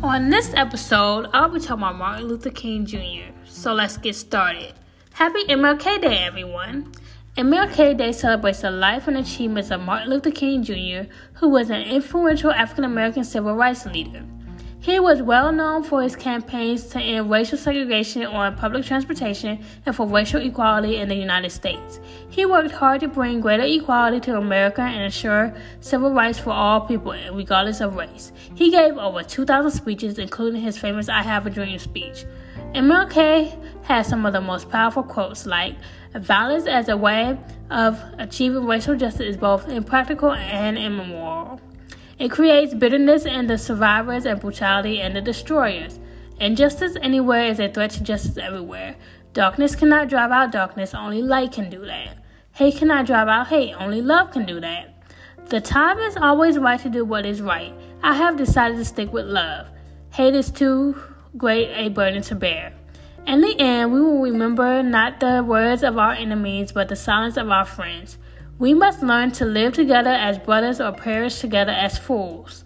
On this episode, I'll be talking about Martin Luther King Jr. So let's get started. Happy MLK Day, everyone! MLK Day celebrates the life and achievements of Martin Luther King Jr., who was an influential African American civil rights leader. He was well known for his campaigns to end racial segregation on public transportation and for racial equality in the United States. He worked hard to bring greater equality to America and ensure civil rights for all people, regardless of race. He gave over 2,000 speeches, including his famous I Have a Dream speech. MLK has some of the most powerful quotes like, Violence as a way of achieving racial justice is both impractical and immoral. It creates bitterness in the survivors and brutality in the destroyers. Injustice anywhere is a threat to justice everywhere. Darkness cannot drive out darkness, only light can do that. Hate cannot drive out hate, only love can do that. The time is always right to do what is right. I have decided to stick with love. Hate is too great a burden to bear. In the end, we will remember not the words of our enemies, but the silence of our friends. We must learn to live together as brothers or perish together as fools.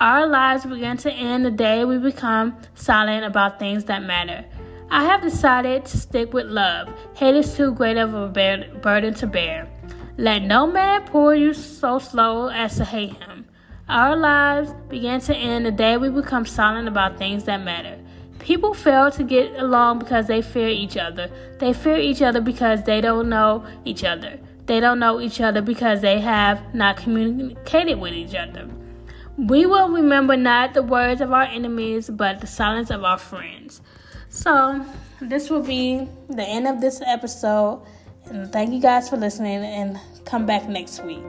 Our lives begin to end the day we become silent about things that matter. I have decided to stick with love. Hate is too great of a burden to bear. Let no man pour you so slow as to hate him. Our lives begin to end the day we become silent about things that matter. People fail to get along because they fear each other. They fear each other because they don't know each other. They don't know each other because they have not communicated with each other. We will remember not the words of our enemies, but the silence of our friends. So, this will be the end of this episode. And thank you guys for listening, and come back next week.